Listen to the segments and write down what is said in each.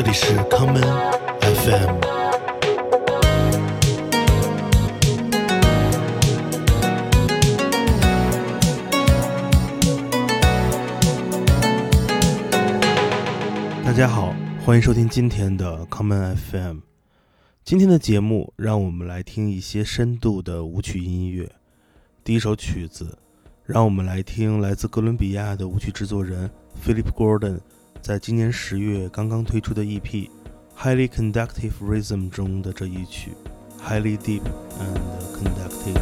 这里是康门 FM。大家好，欢迎收听今天的康门 FM。今天的节目，让我们来听一些深度的舞曲音乐。第一首曲子，让我们来听来自哥伦比亚的舞曲制作人 Philip Gordon 在今年十月刚刚推出的 EP《Highly Conductive Rhythm》中的这一曲《Highly Deep and Conductive》。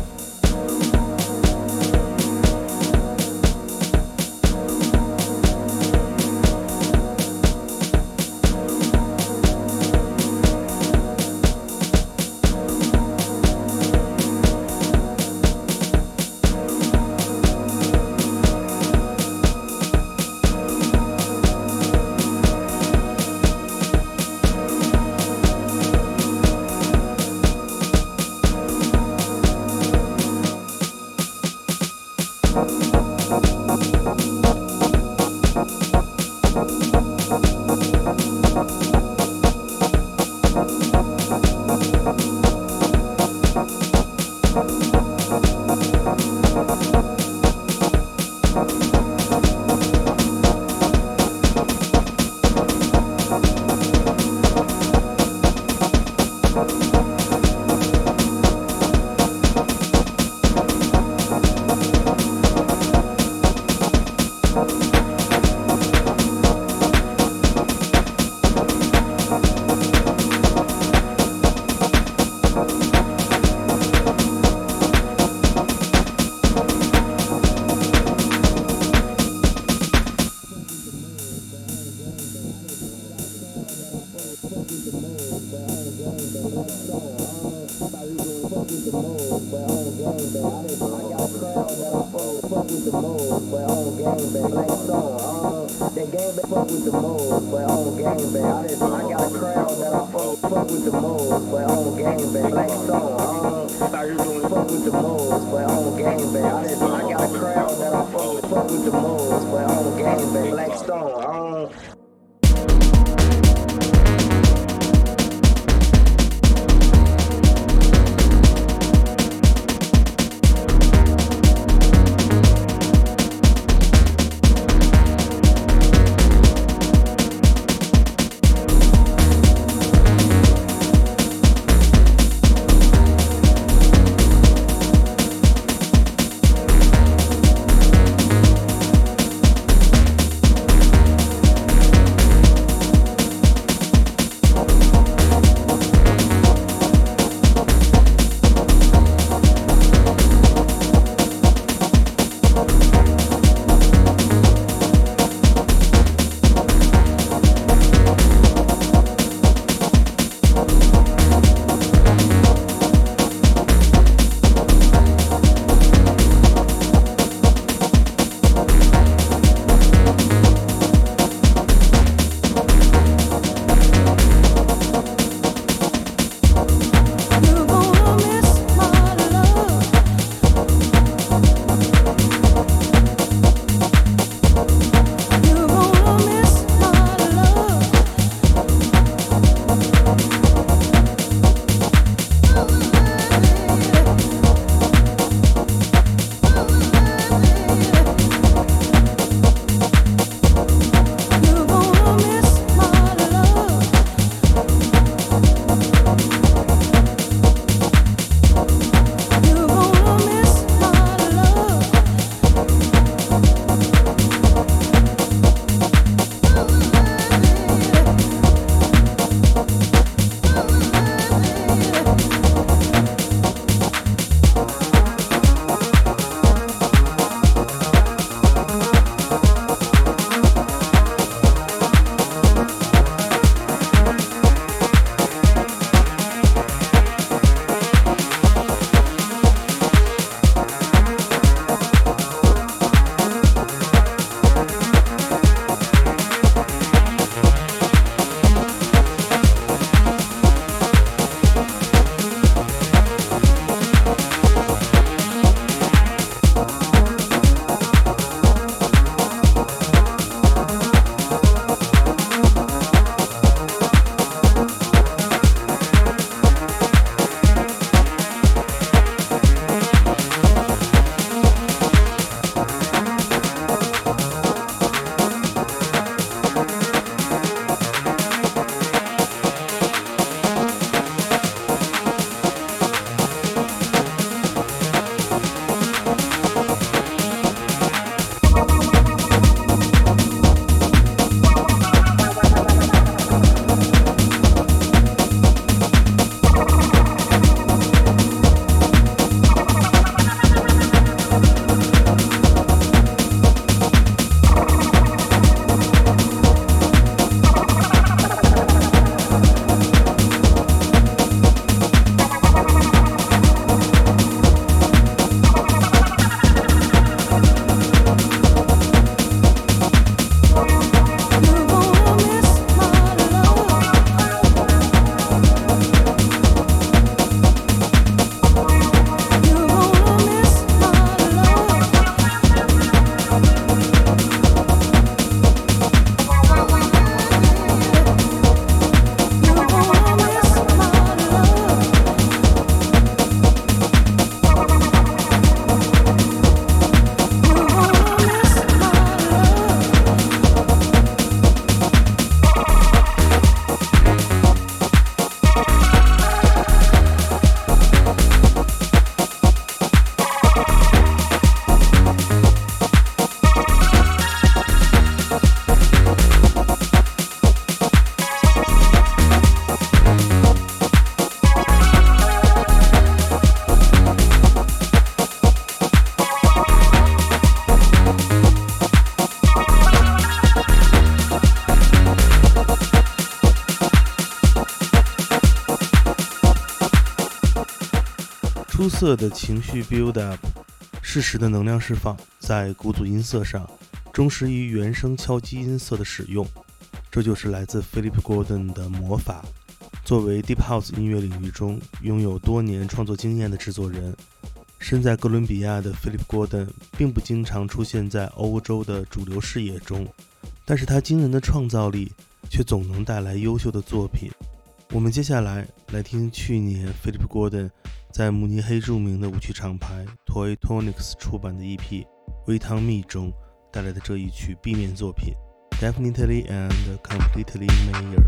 fuck with the mold, but I don't gangbang. I done I got crown that I fold. Fuck with the mold, but I don't gangbang. Like so, uh, they gangbang. Fuck with the mold, but I don't gangbang. I done I got crown that I fold. Fuck with the mold, but I don't gangbang. Like so, uh, fuck with the mold, but I don't gangbang. I done I got crown that I fold. Fuck with the mold, but I don't gangbang. Like so, uh. 色的情绪 build up，适时的能量释放，在鼓组音色上忠实于原声敲击音色的使用，这就是来自 Philip Gordon 的魔法。作为 Deep House 音乐领域中拥有多年创作经验的制作人，身在哥伦比亚的 Philip Gordon 并不经常出现在欧洲的主流视野中，但是他惊人的创造力却总能带来优秀的作品。我们接下来来听去年 Philip Gordon 在慕尼黑著名的舞曲厂牌 Toy Tonics 出版的 EP《微汤蜜》中带来的这一曲 B 面作品《Definitely and Completely Mayor》。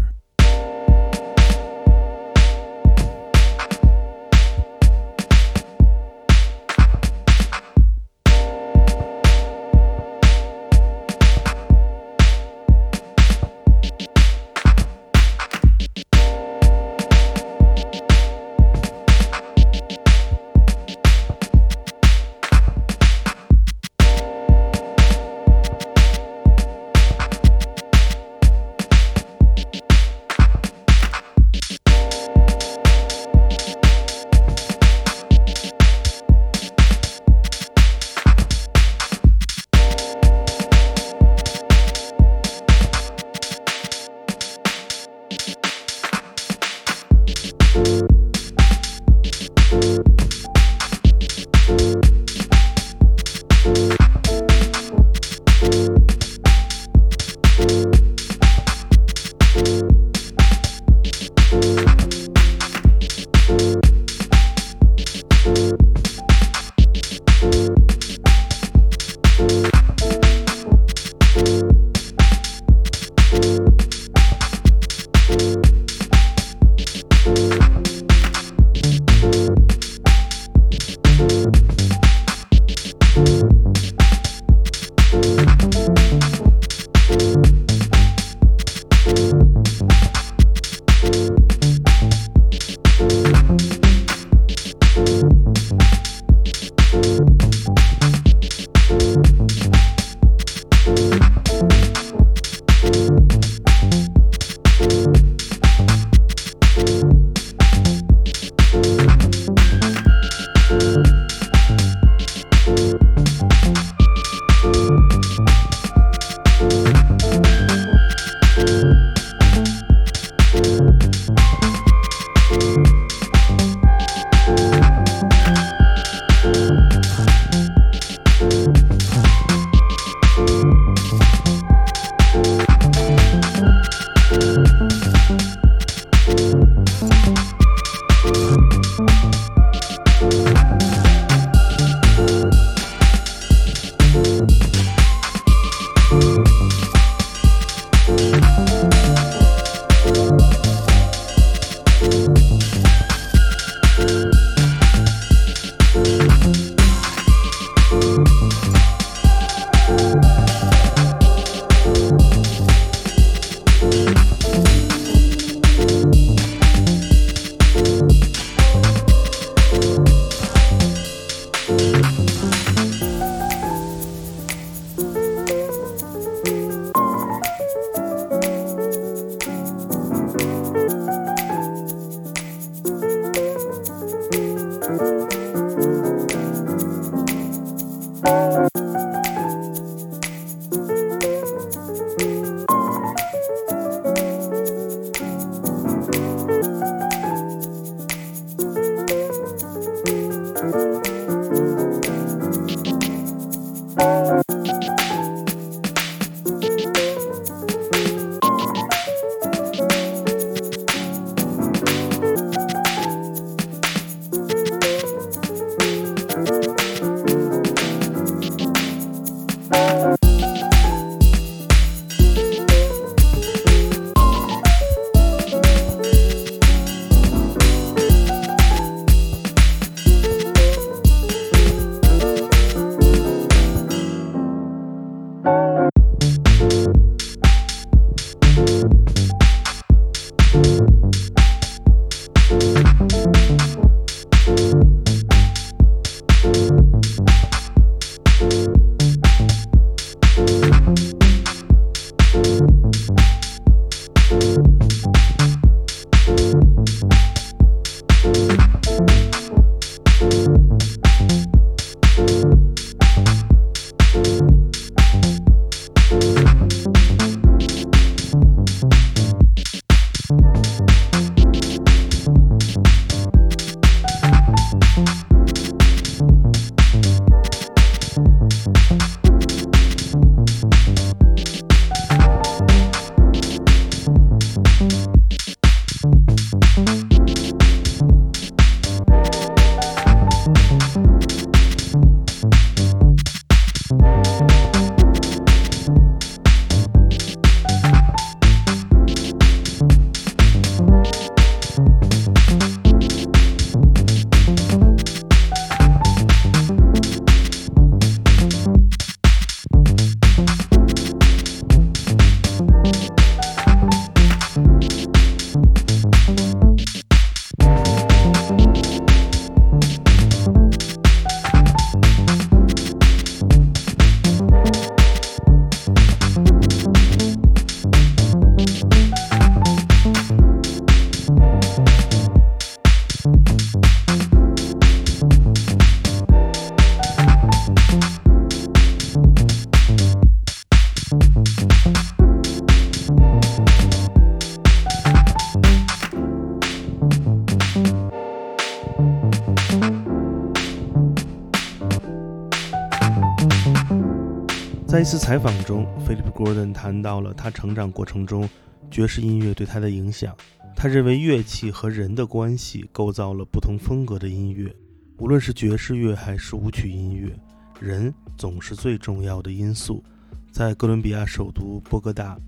在一次采访中，Philip Gordon 谈到了他成长过程中爵士音乐对他的影响。他认为乐器和人的关系构造了不同风格的音乐，无论是爵士乐还是舞曲音乐，人总是最重要的因素。在哥伦比亚首都波哥大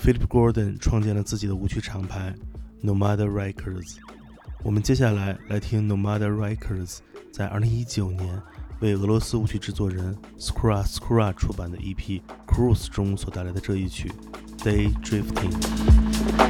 ，Philip Gordon 创建了自己的舞曲厂牌 Nomada Records。我们接下来来听 Nomada Records 在2019年。为俄罗斯舞曲制作人 Skra Skra 出版的 EP Cruise 中所带来的这一曲 Day Drifting。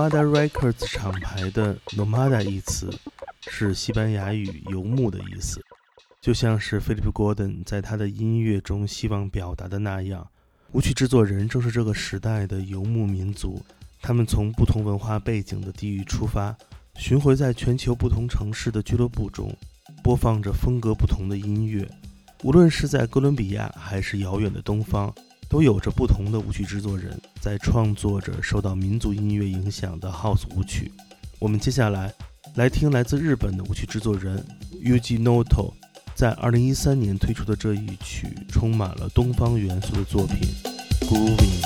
Nomada Records 厂牌的 Nomada 一词是西班牙语“游牧”的意思，就像是 Philip Gordon 在他的音乐中希望表达的那样，舞曲制作人正是这个时代的游牧民族。他们从不同文化背景的地域出发，巡回在全球不同城市的俱乐部中，播放着风格不同的音乐。无论是在哥伦比亚还是遥远的东方。都有着不同的舞曲制作人，在创作着受到民族音乐影响的 House 舞曲。我们接下来来听来自日本的舞曲制作人 Yuji Noto 在2013年推出的这一曲充满了东方元素的作品《Grooving》。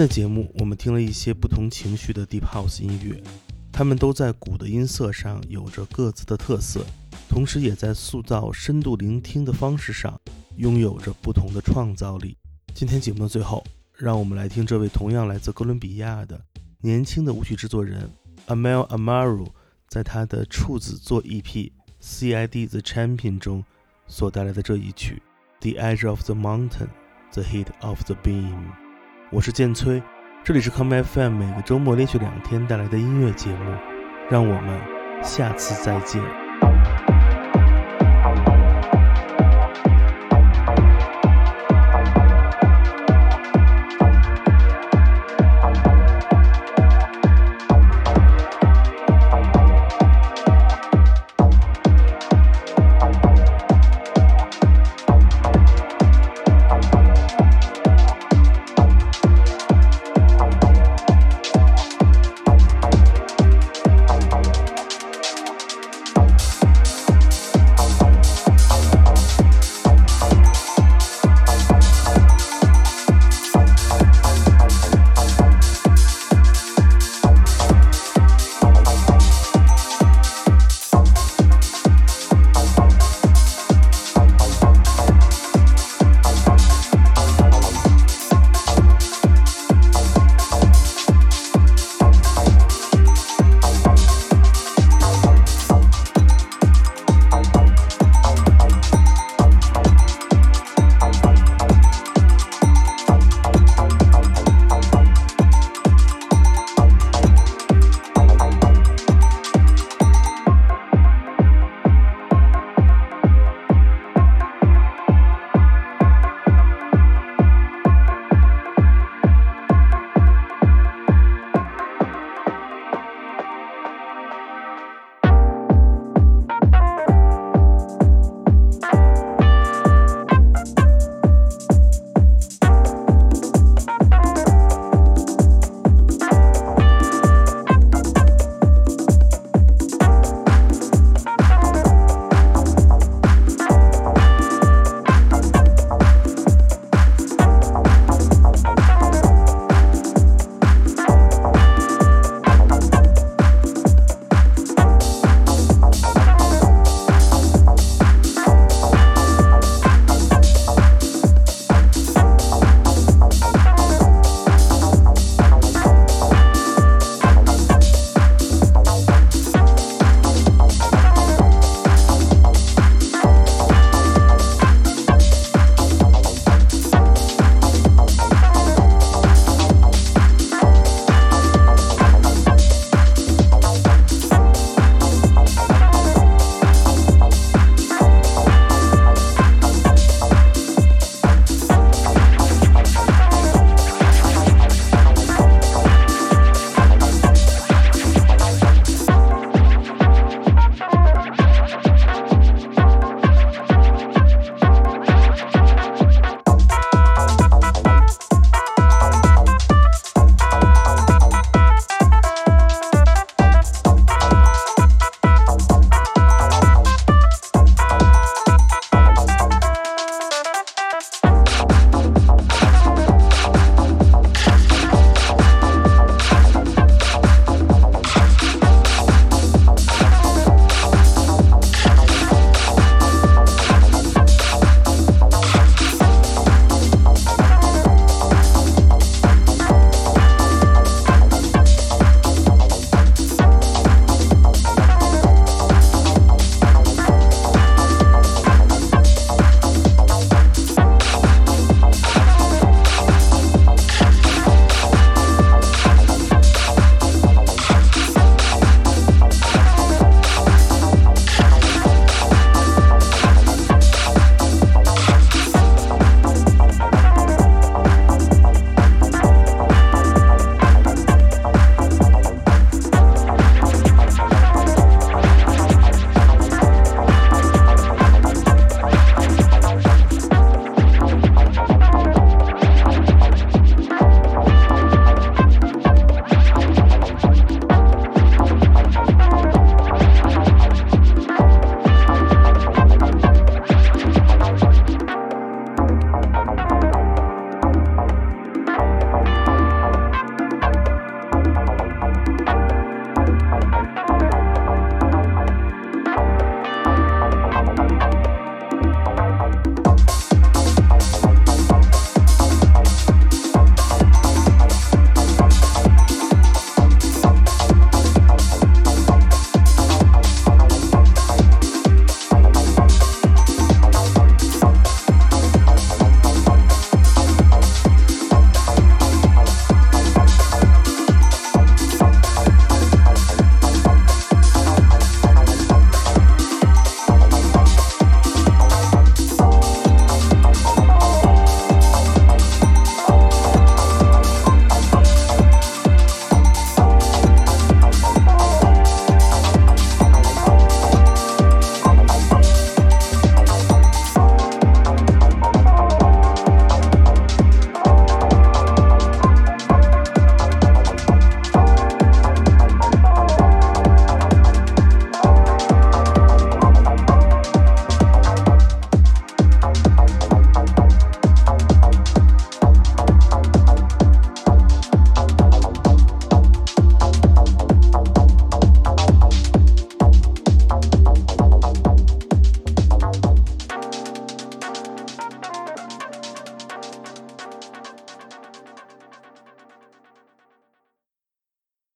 的节目，我们听了一些不同情绪的 Deep House 音乐，它们都在鼓的音色上有着各自的特色，同时也在塑造深度聆听的方式上拥有着不同的创造力。今天节目的最后，让我们来听这位同样来自哥伦比亚的年轻的舞曲制作人 Amel Amaru 在他的处子作 EP CID The Champion 中所带来的这一曲《The Edge of the Mountain, The Heat of the Beam》。我是剑崔，这里是 Come FM，每个周末连续两天带来的音乐节目，让我们下次再见。